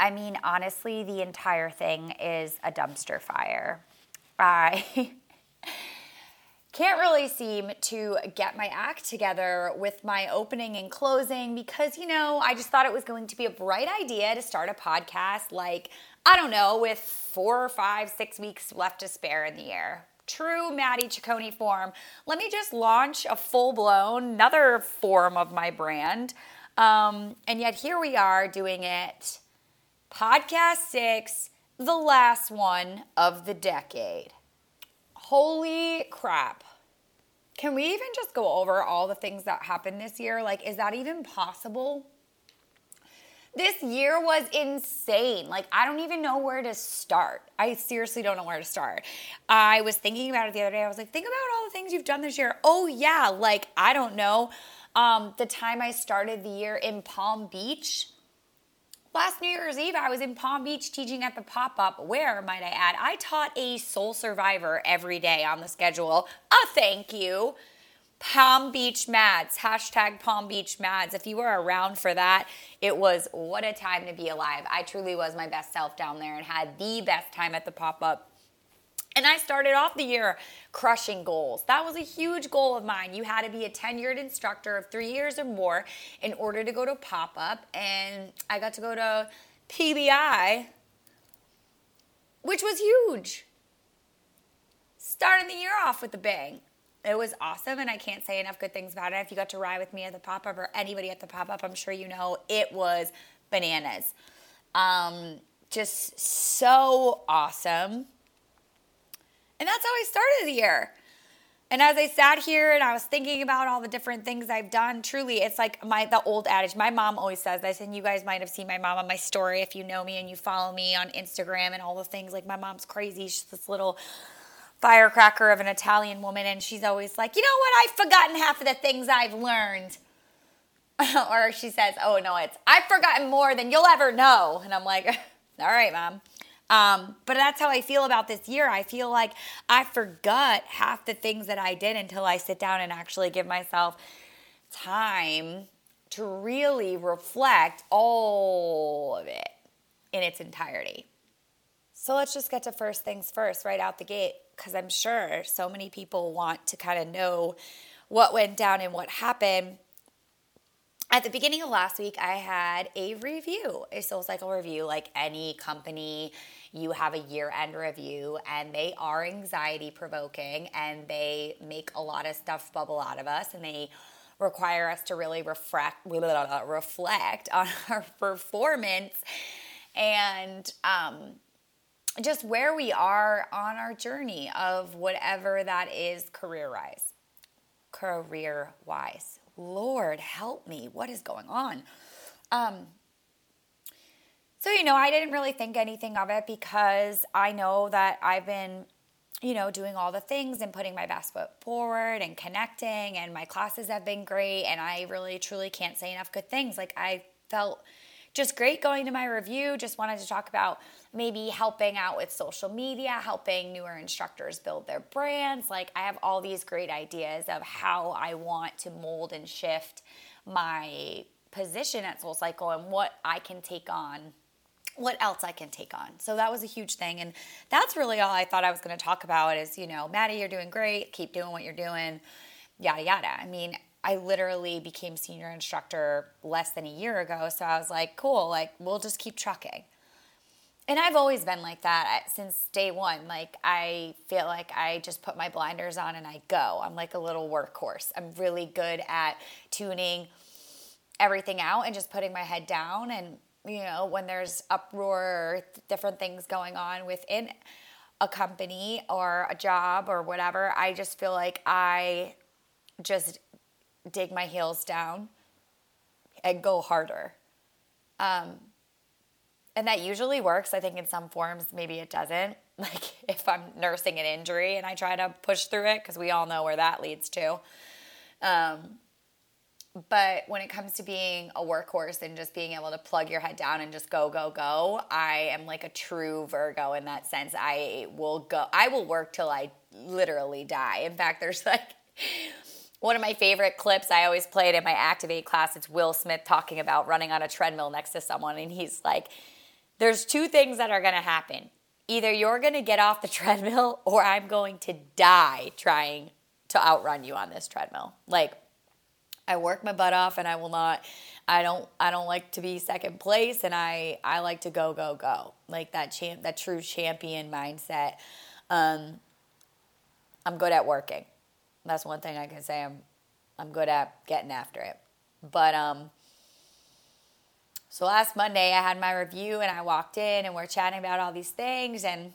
I mean, honestly, the entire thing is a dumpster fire. I can't really seem to get my act together with my opening and closing because, you know, I just thought it was going to be a bright idea to start a podcast like, I don't know, with four or five, six weeks left to spare in the year. True Maddie Ciccone form. Let me just launch a full blown, another form of my brand. Um, and yet here we are doing it. Podcast six, the last one of the decade. Holy crap. Can we even just go over all the things that happened this year? Like, is that even possible? This year was insane. Like, I don't even know where to start. I seriously don't know where to start. I was thinking about it the other day. I was like, think about all the things you've done this year. Oh, yeah. Like, I don't know. Um, the time I started the year in Palm Beach, Last New Year's Eve, I was in Palm Beach teaching at the pop up, where, might I add, I taught a soul survivor every day on the schedule. A thank you. Palm Beach Mads, hashtag Palm Beach Mads. If you were around for that, it was what a time to be alive. I truly was my best self down there and had the best time at the pop up. And I started off the year crushing goals. That was a huge goal of mine. You had to be a tenured instructor of three years or more in order to go to pop up. And I got to go to PBI, which was huge. Starting the year off with a bang. It was awesome, and I can't say enough good things about it. If you got to ride with me at the pop up or anybody at the pop up, I'm sure you know it was bananas. Um, just so awesome and that's how I started the year. And as I sat here and I was thinking about all the different things I've done, truly, it's like my the old adage. My mom always says this, and you guys might have seen my mom on my story if you know me and you follow me on Instagram and all the things. Like my mom's crazy. She's this little firecracker of an Italian woman, and she's always like, you know what? I've forgotten half of the things I've learned. or she says, oh no, it's I've forgotten more than you'll ever know. And I'm like, all right, mom. Um, but that's how I feel about this year. I feel like I forgot half the things that I did until I sit down and actually give myself time to really reflect all of it in its entirety. So let's just get to first things first, right out the gate, because I'm sure so many people want to kind of know what went down and what happened. At the beginning of last week, I had a review, a soul cycle review, like any company you have a year end review and they are anxiety provoking and they make a lot of stuff bubble out of us and they require us to really reflect reflect on our performance and um, just where we are on our journey of whatever that is career wise career wise lord help me what is going on um, so, you know, I didn't really think anything of it because I know that I've been, you know, doing all the things and putting my best foot forward and connecting, and my classes have been great. And I really, truly can't say enough good things. Like, I felt just great going to my review. Just wanted to talk about maybe helping out with social media, helping newer instructors build their brands. Like, I have all these great ideas of how I want to mold and shift my position at Soul Cycle and what I can take on what else I can take on. So that was a huge thing. And that's really all I thought I was going to talk about is, you know, Maddie, you're doing great. Keep doing what you're doing, yada, yada. I mean, I literally became senior instructor less than a year ago. So I was like, cool, like, we'll just keep trucking. And I've always been like that since day one. Like, I feel like I just put my blinders on and I go. I'm like a little workhorse. I'm really good at tuning everything out and just putting my head down and you know, when there's uproar different things going on within a company or a job or whatever, I just feel like I just dig my heels down and go harder. Um, and that usually works. I think in some forms, maybe it doesn't. Like if I'm nursing an injury and I try to push through it, because we all know where that leads to. Um, but when it comes to being a workhorse and just being able to plug your head down and just go go go i am like a true virgo in that sense i will go i will work till i literally die in fact there's like one of my favorite clips i always played in my activate class it's will smith talking about running on a treadmill next to someone and he's like there's two things that are going to happen. Either you're going to get off the treadmill or I'm going to die trying to outrun you on this treadmill. Like I work my butt off and I will not I don't I don't like to be second place and I I like to go go go. Like that champ that true champion mindset. Um I'm good at working. That's one thing I can say I'm I'm good at getting after it. But um so last Monday I had my review and I walked in and we're chatting about all these things and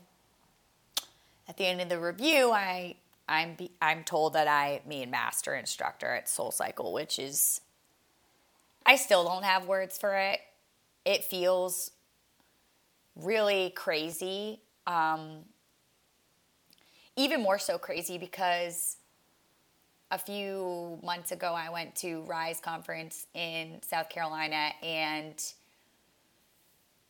at the end of the review I I'm be, I'm told that I mean master instructor at Soul Cycle, which is I still don't have words for it. It feels really crazy. Um, even more so crazy because a few months ago I went to Rise conference in South Carolina and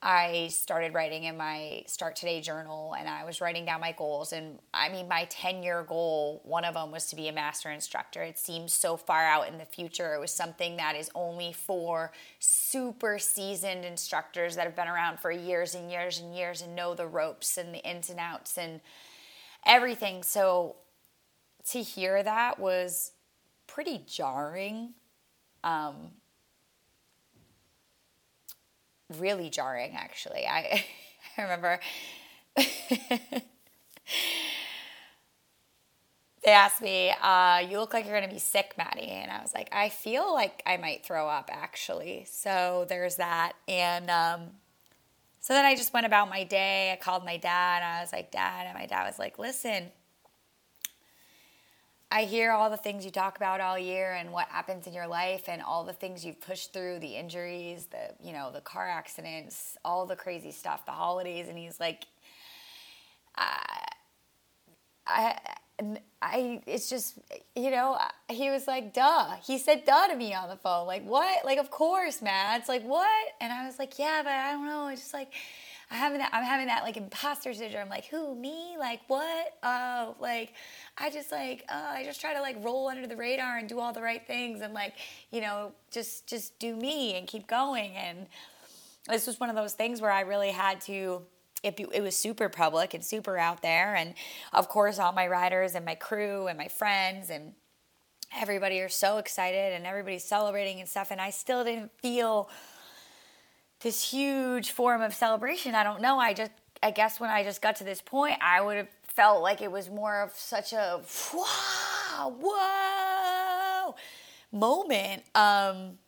I started writing in my Start Today journal and I was writing down my goals. And I mean, my 10 year goal, one of them was to be a master instructor. It seems so far out in the future. It was something that is only for super seasoned instructors that have been around for years and years and years and know the ropes and the ins and outs and everything. So to hear that was pretty jarring. Um, really jarring actually. I I remember they asked me, uh, "You look like you're going to be sick, Maddie," and I was like, "I feel like I might throw up, actually." So there's that, and um, so then I just went about my day. I called my dad. I was like, "Dad," and my dad was like, "Listen." I hear all the things you talk about all year and what happens in your life and all the things you've pushed through, the injuries, the you know, the car accidents, all the crazy stuff, the holidays, and he's like, I, I, I, it's just, you know, he was like, duh. He said duh to me on the phone. Like, what? Like, of course, Matt. It's like, what? And I was like, yeah, but I don't know. It's just like, I'm having that, I'm having that like imposter syndrome. Like, who, me? Like, what? Oh, like, I just like, oh, I just try to like roll under the radar and do all the right things and like, you know, just, just do me and keep going. And this was one of those things where I really had to, it, it was super public and super out there. And of course, all my riders and my crew and my friends and everybody are so excited and everybody's celebrating and stuff. And I still didn't feel, this huge form of celebration. I don't know. I just, I guess when I just got to this point, I would have felt like it was more of such a wow, whoa moment. Um,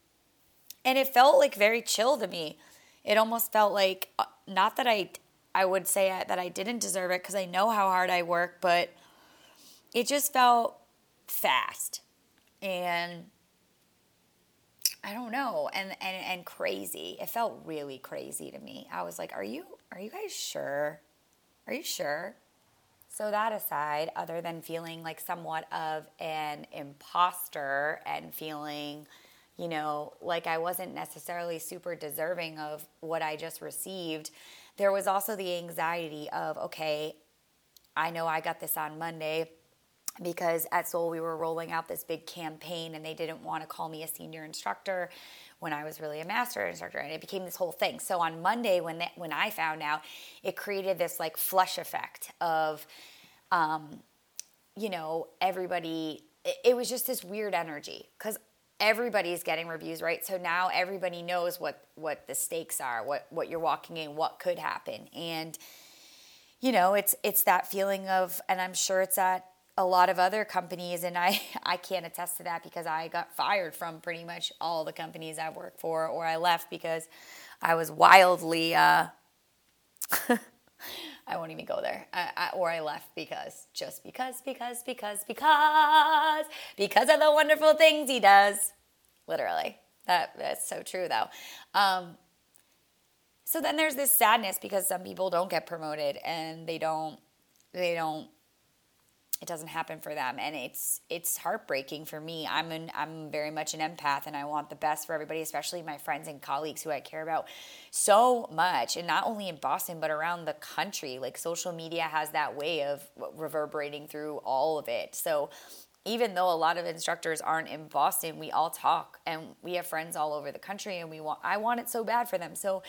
and it felt like very chill to me. It almost felt like, uh, not that I, I would say that I didn't deserve it because I know how hard I work, but it just felt fast. And I don't know, and and and crazy. It felt really crazy to me. I was like, "Are you are you guys sure? Are you sure?" So that aside, other than feeling like somewhat of an imposter and feeling, you know, like I wasn't necessarily super deserving of what I just received, there was also the anxiety of, okay, I know I got this on Monday because at Soul we were rolling out this big campaign and they didn't want to call me a senior instructor when I was really a master instructor and it became this whole thing. So on Monday when that, when I found out, it created this like flush effect of um, you know, everybody it, it was just this weird energy cuz everybody's getting reviews, right? So now everybody knows what what the stakes are, what what you're walking in, what could happen. And you know, it's it's that feeling of and I'm sure it's at a lot of other companies and I, I can't attest to that because I got fired from pretty much all the companies I worked for or I left because I was wildly uh, I won't even go there. I, I, or I left because just because because because because because of the wonderful things he does. Literally. That that's so true though. Um, so then there's this sadness because some people don't get promoted and they don't they don't it doesn't happen for them. And it's it's heartbreaking for me. I'm an i'm very much an empath and i want the best for everybody especially my friends and colleagues who i care about so much. And not only in boston but around the country. Like social media has that way of reverberating through all of it. So even though a lot of instructors aren't in boston we all talk and we have friends all over the country and we want i want it so bad for them. So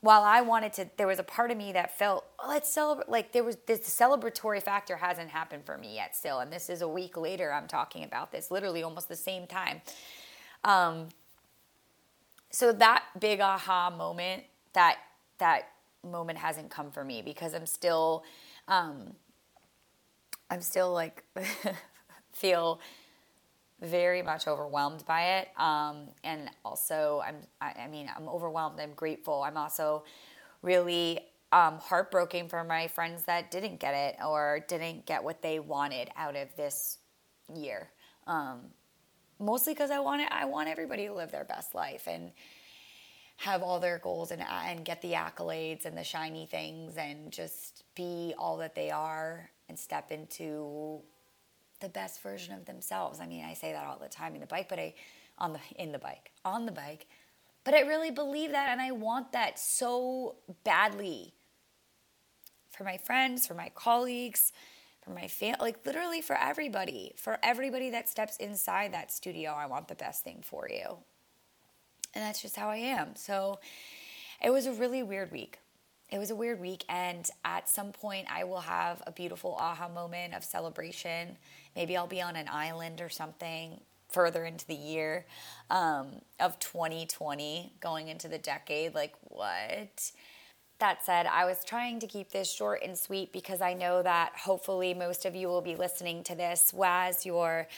while I wanted to, there was a part of me that felt, oh, let's celebrate. Like there was this celebratory factor hasn't happened for me yet, still. And this is a week later. I'm talking about this, literally almost the same time. Um, so that big aha moment, that that moment hasn't come for me because I'm still, um, I'm still like feel very much overwhelmed by it. Um, and also, I'm, I, I, mean, I'm overwhelmed. I'm grateful. I'm also really um, heartbroken for my friends that didn't get it or didn't get what they wanted out of this year. Um, mostly because I want it, I want everybody to live their best life and have all their goals and and get the accolades and the shiny things and just be all that they are and step into the best version of themselves. I mean, I say that all the time in the bike, but I on the in the bike, on the bike. But I really believe that and I want that so badly for my friends, for my colleagues, for my family, like literally for everybody. For everybody that steps inside that studio, I want the best thing for you. And that's just how I am. So it was a really weird week it was a weird week and at some point i will have a beautiful aha moment of celebration. Maybe i'll be on an island or something further into the year um, of 2020 going into the decade like what? That said i was trying to keep this short and sweet because i know that hopefully most of you will be listening to this. As you're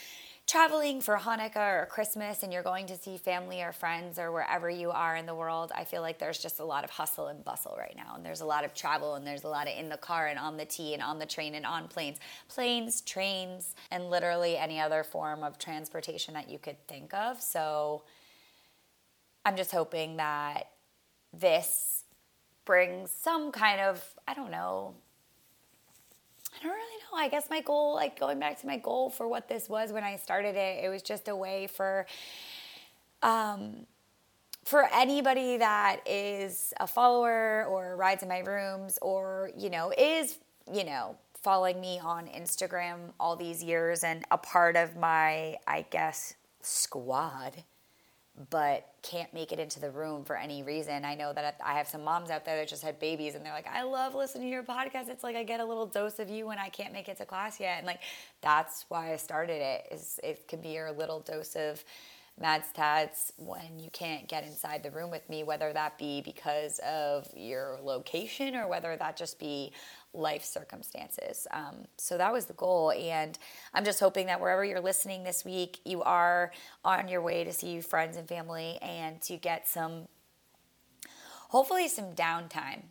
traveling for Hanukkah or Christmas and you're going to see family or friends or wherever you are in the world, I feel like there's just a lot of hustle and bustle right now. And there's a lot of travel and there's a lot of in the car and on the T and on the train and on planes, planes, trains, and literally any other form of transportation that you could think of. So I'm just hoping that this brings some kind of, I don't know, I don't really know. I guess my goal, like going back to my goal for what this was when I started it, it was just a way for um, for anybody that is a follower or rides in my rooms or you know is you know following me on Instagram all these years and a part of my I guess squad but can't make it into the room for any reason. I know that I have some moms out there that just had babies and they're like, I love listening to your podcast. It's like I get a little dose of you when I can't make it to class yet. And like that's why I started it is it can be your little dose of Mads Tats when you can't get inside the room with me, whether that be because of your location or whether that just be life circumstances. Um, so that was the goal. And I'm just hoping that wherever you're listening this week, you are on your way to see friends and family and to get some, hopefully, some downtime.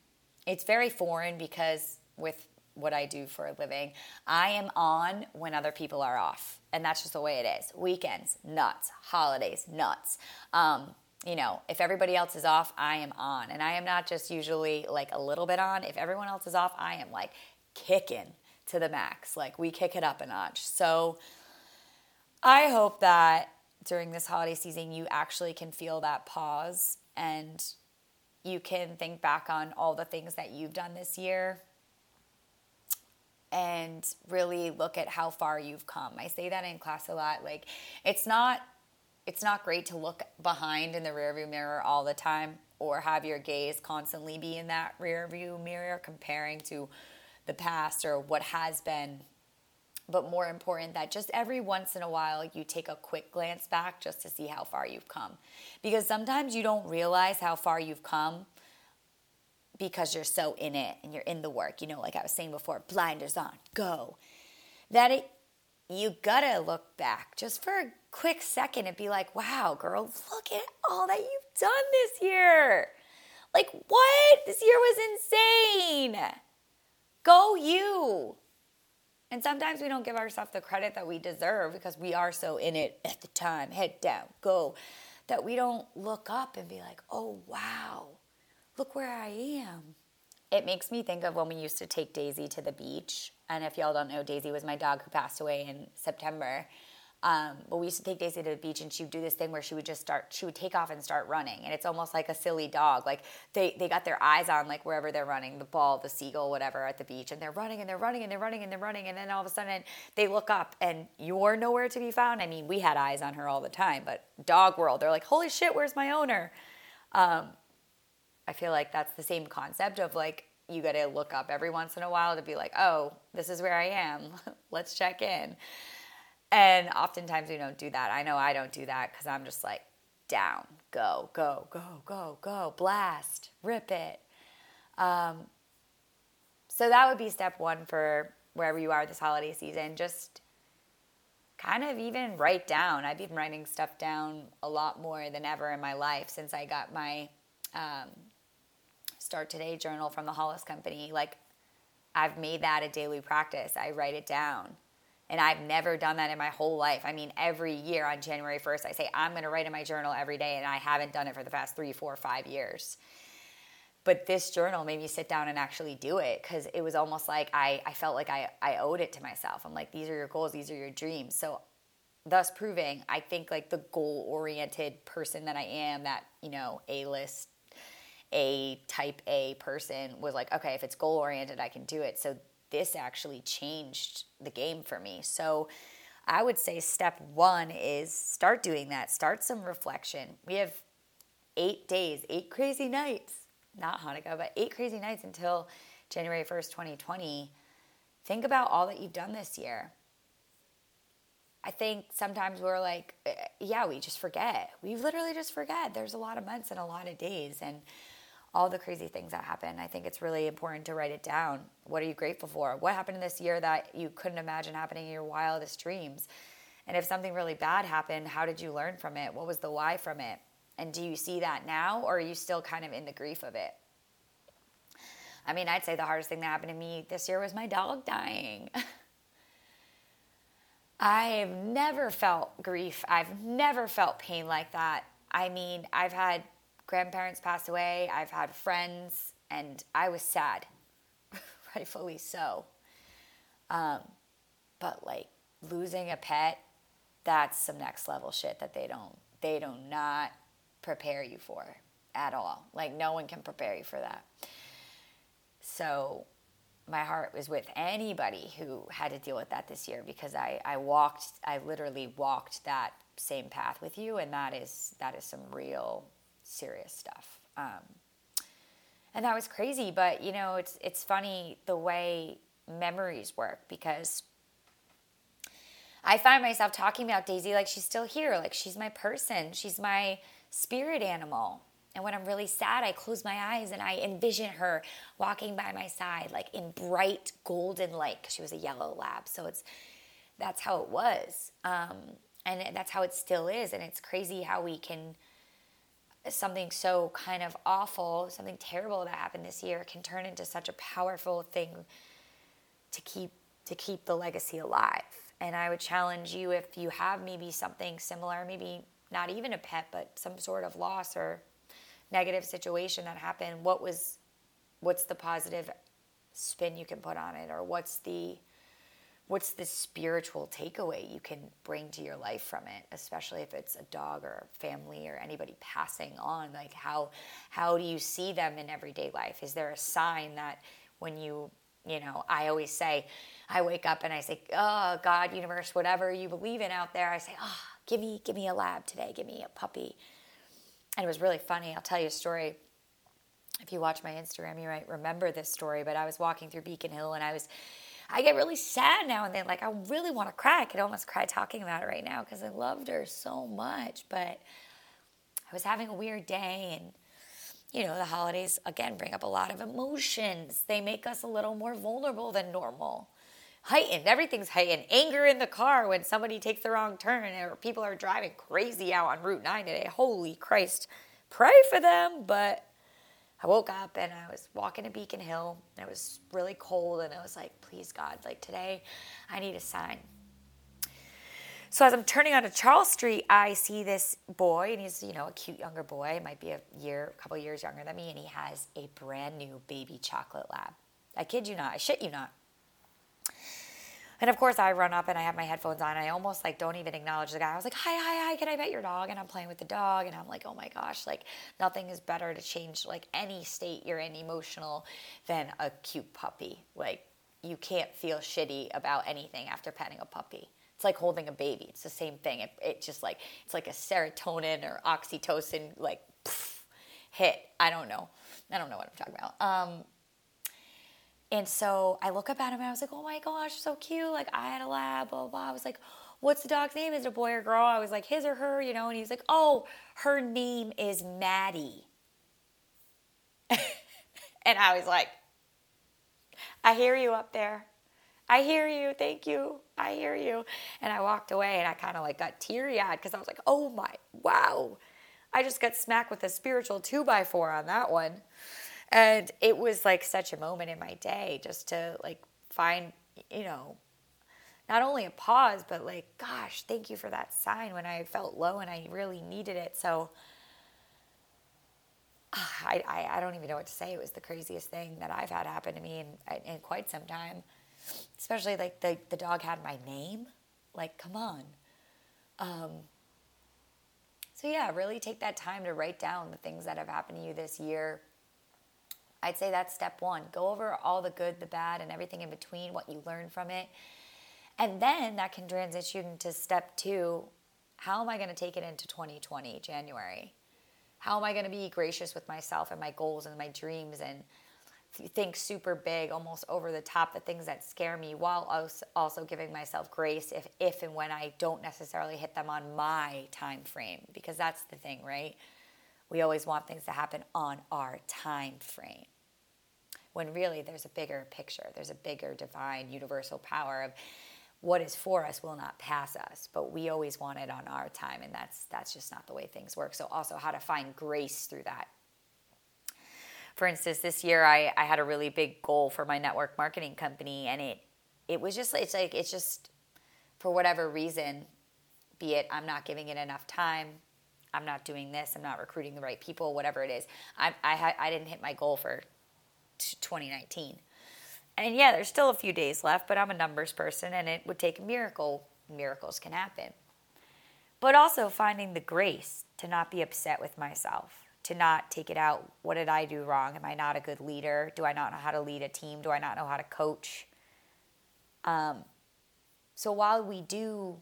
It's very foreign because with what I do for a living. I am on when other people are off. And that's just the way it is. Weekends, nuts. Holidays, nuts. Um, you know, if everybody else is off, I am on. And I am not just usually like a little bit on. If everyone else is off, I am like kicking to the max. Like we kick it up a notch. So I hope that during this holiday season, you actually can feel that pause and you can think back on all the things that you've done this year and really look at how far you've come. I say that in class a lot. Like it's not it's not great to look behind in the rearview mirror all the time or have your gaze constantly be in that rearview mirror comparing to the past or what has been. But more important that just every once in a while you take a quick glance back just to see how far you've come. Because sometimes you don't realize how far you've come because you're so in it and you're in the work. You know, like I was saying before, blinders on, go. That it, you gotta look back just for a quick second and be like, wow, girl, look at all that you've done this year. Like, what? This year was insane. Go you. And sometimes we don't give ourselves the credit that we deserve because we are so in it at the time, head down, go, that we don't look up and be like, oh, wow look where I am. It makes me think of when we used to take Daisy to the beach. And if y'all don't know, Daisy was my dog who passed away in September. Um, but we used to take Daisy to the beach, and she would do this thing where she would just start. She would take off and start running, and it's almost like a silly dog. Like they they got their eyes on like wherever they're running, the ball, the seagull, whatever at the beach, and they're running and they're running and they're running and they're running, and then all of a sudden they look up and you're nowhere to be found. I mean, we had eyes on her all the time, but dog world, they're like, holy shit, where's my owner? Um, I feel like that's the same concept of like you got to look up every once in a while to be like, oh, this is where I am. Let's check in. And oftentimes we don't do that. I know I don't do that because I'm just like, down, go, go, go, go, go, blast, rip it. Um, so that would be step one for wherever you are this holiday season. Just kind of even write down. I've been writing stuff down a lot more than ever in my life since I got my um, Start Today journal from the Hollis Company. Like, I've made that a daily practice. I write it down. And I've never done that in my whole life. I mean, every year on January 1st, I say, I'm going to write in my journal every day. And I haven't done it for the past three, four, five years. But this journal made me sit down and actually do it because it was almost like I, I felt like I, I owed it to myself. I'm like, these are your goals, these are your dreams. So, thus proving, I think like the goal oriented person that I am, that, you know, A list a type A person was like, okay, if it's goal oriented, I can do it. So this actually changed the game for me. So I would say step one is start doing that, start some reflection. We have eight days, eight crazy nights, not Hanukkah, but eight crazy nights until January 1st, 2020. Think about all that you've done this year. I think sometimes we're like, eh, yeah, we just forget. We literally just forget. There's a lot of months and a lot of days. And all the crazy things that happen. I think it's really important to write it down. What are you grateful for? What happened this year that you couldn't imagine happening in your wildest dreams? And if something really bad happened, how did you learn from it? What was the why from it? And do you see that now, or are you still kind of in the grief of it? I mean, I'd say the hardest thing that happened to me this year was my dog dying. I've never felt grief. I've never felt pain like that. I mean, I've had grandparents passed away. I've had friends, and I was sad, rightfully so. Um, but like losing a pet, that's some next level shit that they don't they do not prepare you for at all. Like no one can prepare you for that. So my heart was with anybody who had to deal with that this year because I, I walked I literally walked that same path with you and that is that is some real serious stuff. Um, and that was crazy, but you know, it's it's funny the way memories work because I find myself talking about Daisy like she's still here, like she's my person, she's my spirit animal. And when I'm really sad, I close my eyes and I envision her walking by my side, like in bright golden light, because she was a yellow lab. So it's that's how it was, um, and that's how it still is. And it's crazy how we can something so kind of awful, something terrible that happened this year can turn into such a powerful thing to keep to keep the legacy alive. And I would challenge you if you have maybe something similar, maybe not even a pet, but some sort of loss or negative situation that happened, what was what's the positive spin you can put on it or what's the what's the spiritual takeaway you can bring to your life from it especially if it's a dog or a family or anybody passing on? Like how how do you see them in everyday life? Is there a sign that when you you know i always say i wake up and i say oh god universe whatever you believe in out there i say oh give me give me a lab today. Give me a puppy. And it was really funny. I'll tell you a story. If you watch my instagram you might remember this story but i was walking through beacon hill and i was I get really sad now and then. Like, I really want to cry. I could almost cry talking about it right now because I loved her so much. But I was having a weird day, and you know, the holidays again bring up a lot of emotions. They make us a little more vulnerable than normal. Heightened, everything's heightened. Anger in the car when somebody takes the wrong turn, or people are driving crazy out on Route 9 today. Holy Christ, pray for them. But I woke up and I was walking to Beacon Hill. And it was really cold, and I was like, please, God, like today, I need a sign. So as I'm turning onto Charles Street, I see this boy, and he's you know a cute younger boy, might be a year, a couple years younger than me, and he has a brand new baby chocolate lab. I kid you not, I shit you not. And of course, I run up and I have my headphones on. I almost like don't even acknowledge the guy. I was like, "Hi, hi, hi! Can I pet your dog?" And I'm playing with the dog, and I'm like, "Oh my gosh! Like nothing is better to change like any state you're in emotional than a cute puppy. Like you can't feel shitty about anything after petting a puppy." It's like holding a baby. It's the same thing. It, it just like it's like a serotonin or oxytocin like, hit. I don't know. I don't know what I'm talking about. Um, and so I look up at him and I was like, oh my gosh, so cute. Like I had a lab, blah, blah, blah. I was like, what's the dog's name? Is it a boy or girl? I was like, his or her, you know? And he's like, oh, her name is Maddie. and I was like, I hear you up there. I hear you. Thank you. I hear you. And I walked away and I kind of like got teary eyed because I was like, oh my, wow. I just got smacked with a spiritual two by four on that one. And it was like such a moment in my day just to like find, you know, not only a pause, but like, gosh, thank you for that sign when I felt low and I really needed it. So I, I, I don't even know what to say. It was the craziest thing that I've had happen to me in, in quite some time. Especially like the, the dog had my name. Like, come on. Um, so, yeah, really take that time to write down the things that have happened to you this year I'd say that's step one. Go over all the good, the bad, and everything in between, what you learned from it. And then that can transition into step two. How am I going to take it into 2020, January? How am I going to be gracious with myself and my goals and my dreams and think super big, almost over the top, the things that scare me, while also giving myself grace if, if and when I don't necessarily hit them on my time frame? Because that's the thing, right? We always want things to happen on our time frame when really there's a bigger picture. There's a bigger divine universal power of what is for us will not pass us, but we always want it on our time, and that's that's just not the way things work. So also how to find grace through that. For instance, this year I, I had a really big goal for my network marketing company, and it it was just it's like it's just for whatever reason, be it I'm not giving it enough time, I'm not doing this, I'm not recruiting the right people, whatever it is. I I, I didn't hit my goal for 2019. And yeah, there's still a few days left, but I'm a numbers person and it would take a miracle. Miracles can happen. But also finding the grace to not be upset with myself, to not take it out. What did I do wrong? Am I not a good leader? Do I not know how to lead a team? Do I not know how to coach? Um, so while we do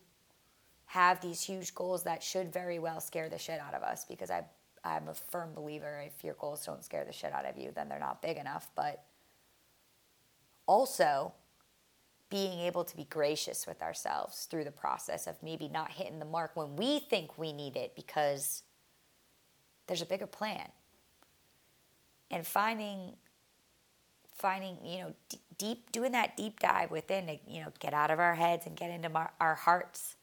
have these huge goals that should very well scare the shit out of us, because I I'm a firm believer if your goals don't scare the shit out of you, then they're not big enough. But also, being able to be gracious with ourselves through the process of maybe not hitting the mark when we think we need it because there's a bigger plan. And finding finding, you know, d- deep doing that deep dive within to, you know, get out of our heads and get into our, our hearts.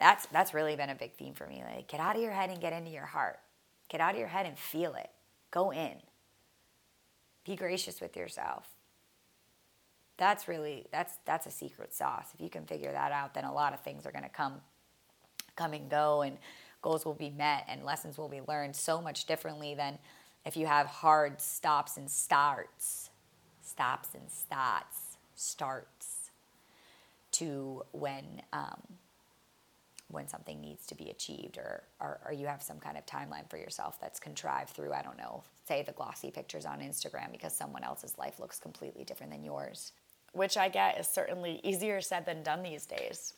That's that's really been a big theme for me. Like get out of your head and get into your heart. Get out of your head and feel it. Go in. Be gracious with yourself. That's really that's that's a secret sauce. If you can figure that out, then a lot of things are going to come come and go and goals will be met and lessons will be learned so much differently than if you have hard stops and starts. Stops and starts. Starts to when um, when something needs to be achieved or, or, or, you have some kind of timeline for yourself that's contrived through, I don't know, say the glossy pictures on Instagram because someone else's life looks completely different than yours. Which I get is certainly easier said than done these days.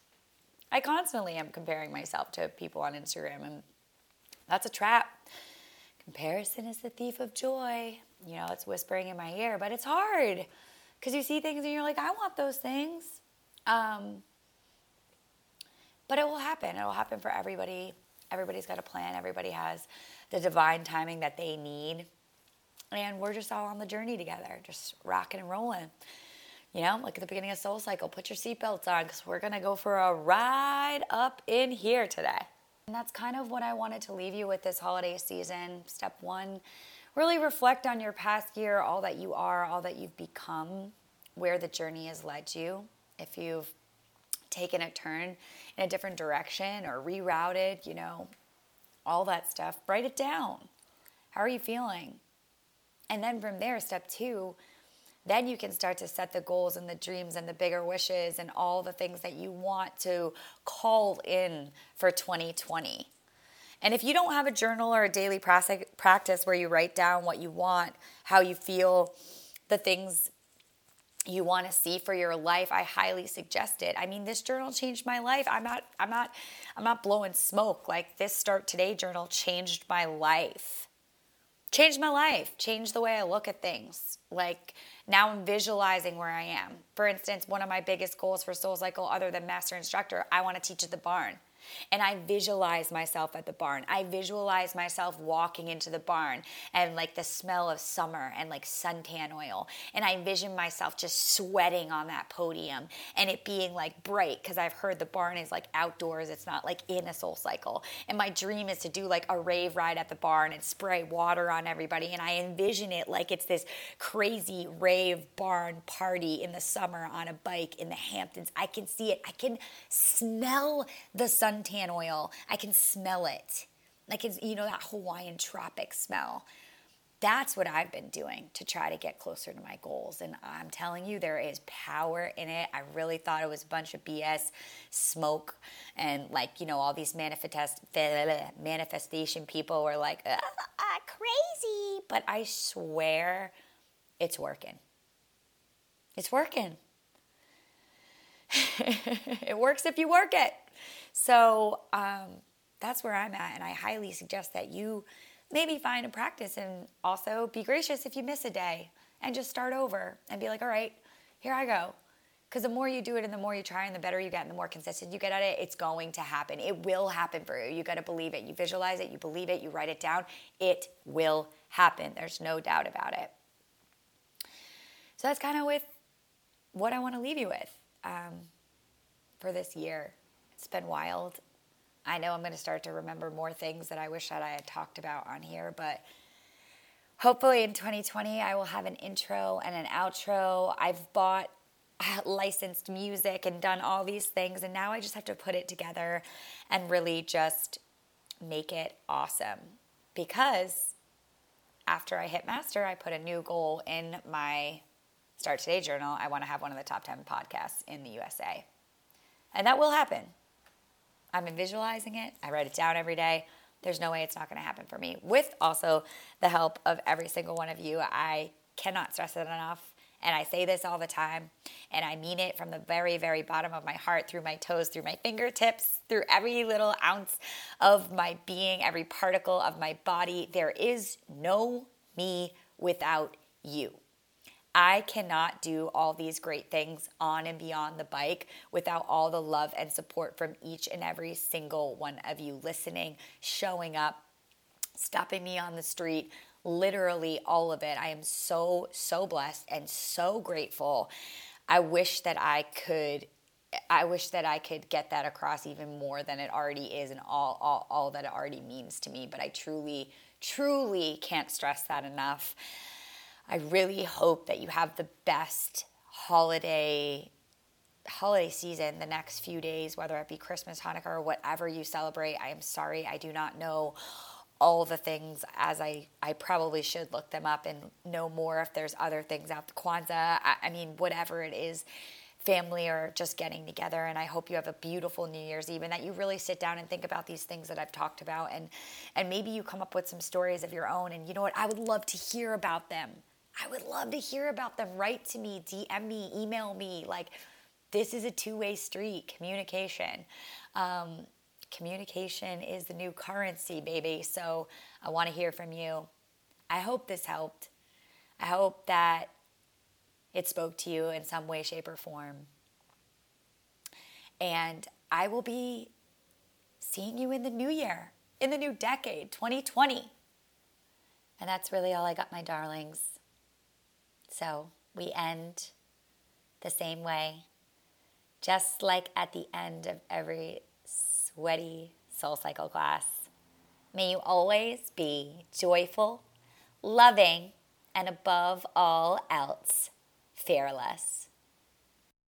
I constantly am comparing myself to people on Instagram, and that's a trap. Comparison is the thief of joy. You know, it's whispering in my ear, but it's hard because you see things and you're like, I want those things. Um, but it will happen. It will happen for everybody. Everybody's got a plan. Everybody has the divine timing that they need. And we're just all on the journey together, just rocking and rolling. You know, like at the beginning of Soul Cycle, put your seatbelts on because we're going to go for a ride up in here today. And that's kind of what I wanted to leave you with this holiday season. Step one, really reflect on your past year, all that you are, all that you've become, where the journey has led you. If you've taken a turn in a different direction or rerouted, you know, all that stuff, write it down. How are you feeling? And then from there, step two, then you can start to set the goals and the dreams and the bigger wishes and all the things that you want to call in for 2020. And if you don't have a journal or a daily practice where you write down what you want, how you feel, the things you want to see for your life i highly suggest it i mean this journal changed my life i'm not i'm not i'm not blowing smoke like this start today journal changed my life changed my life, changed the way I look at things. Like now I'm visualizing where I am. For instance, one of my biggest goals for Soul Cycle, other than master instructor, I want to teach at the barn. And I visualize myself at the barn. I visualize myself walking into the barn and like the smell of summer and like suntan oil. And I envision myself just sweating on that podium and it being like bright because I've heard the barn is like outdoors, it's not like in a soul cycle. And my dream is to do like a rave ride at the barn and spray water on everybody. And I envision it like it's this crazy rave barn party in the summer on a bike in the Hamptons. I can see it. I can smell the sun suntan oil. I can smell it. Like it's, you know, that Hawaiian tropic smell. That's what I've been doing to try to get closer to my goals. And I'm telling you, there is power in it. I really thought it was a bunch of BS, smoke, and like, you know, all these manifest, manifestation people were like, ah, crazy. But I swear it's working. It's working. it works if you work it. So um, that's where I'm at, and I highly suggest that you maybe find a practice and also be gracious if you miss a day and just start over and be like, all right, here I go. Because the more you do it and the more you try and the better you get and the more consistent you get at it, it's going to happen. It will happen for you. You got to believe it. You visualize it, you believe it, you write it down. It will happen. There's no doubt about it. So that's kind of with what I want to leave you with um, for this year. It's been wild. I know I'm going to start to remember more things that I wish that I had talked about on here, but hopefully in 2020 I will have an intro and an outro. I've bought licensed music and done all these things, and now I just have to put it together and really just make it awesome. Because after I hit master, I put a new goal in my Start Today journal. I want to have one of the top 10 podcasts in the USA. And that will happen. I'm visualizing it. I write it down every day. There's no way it's not going to happen for me. With also the help of every single one of you. I cannot stress it enough. And I say this all the time, and I mean it from the very, very bottom of my heart, through my toes, through my fingertips, through every little ounce of my being, every particle of my body. There is no me without you. I cannot do all these great things on and beyond the bike without all the love and support from each and every single one of you listening, showing up, stopping me on the street, literally all of it. I am so, so blessed and so grateful. I wish that I could. I wish that I could get that across even more than it already is and all, all, all that it already means to me. But I truly, truly can't stress that enough. I really hope that you have the best holiday holiday season the next few days whether it be Christmas, Hanukkah or whatever you celebrate. I am sorry I do not know all the things as I, I probably should look them up and know more if there's other things out the Kwanzaa. I, I mean, whatever it is, family or just getting together. And I hope you have a beautiful New Year's Eve and that you really sit down and think about these things that I've talked about and and maybe you come up with some stories of your own. And you know what? I would love to hear about them. I would love to hear about them. Write to me, DM me, email me. Like, this is a two way street communication. Um, communication is the new currency, baby. So I want to hear from you. I hope this helped. I hope that it spoke to you in some way, shape, or form. And I will be seeing you in the new year, in the new decade, 2020. And that's really all I got, my darlings. So we end the same way, just like at the end of every sweaty soul cycle class. May you always be joyful, loving, and above all else, fearless.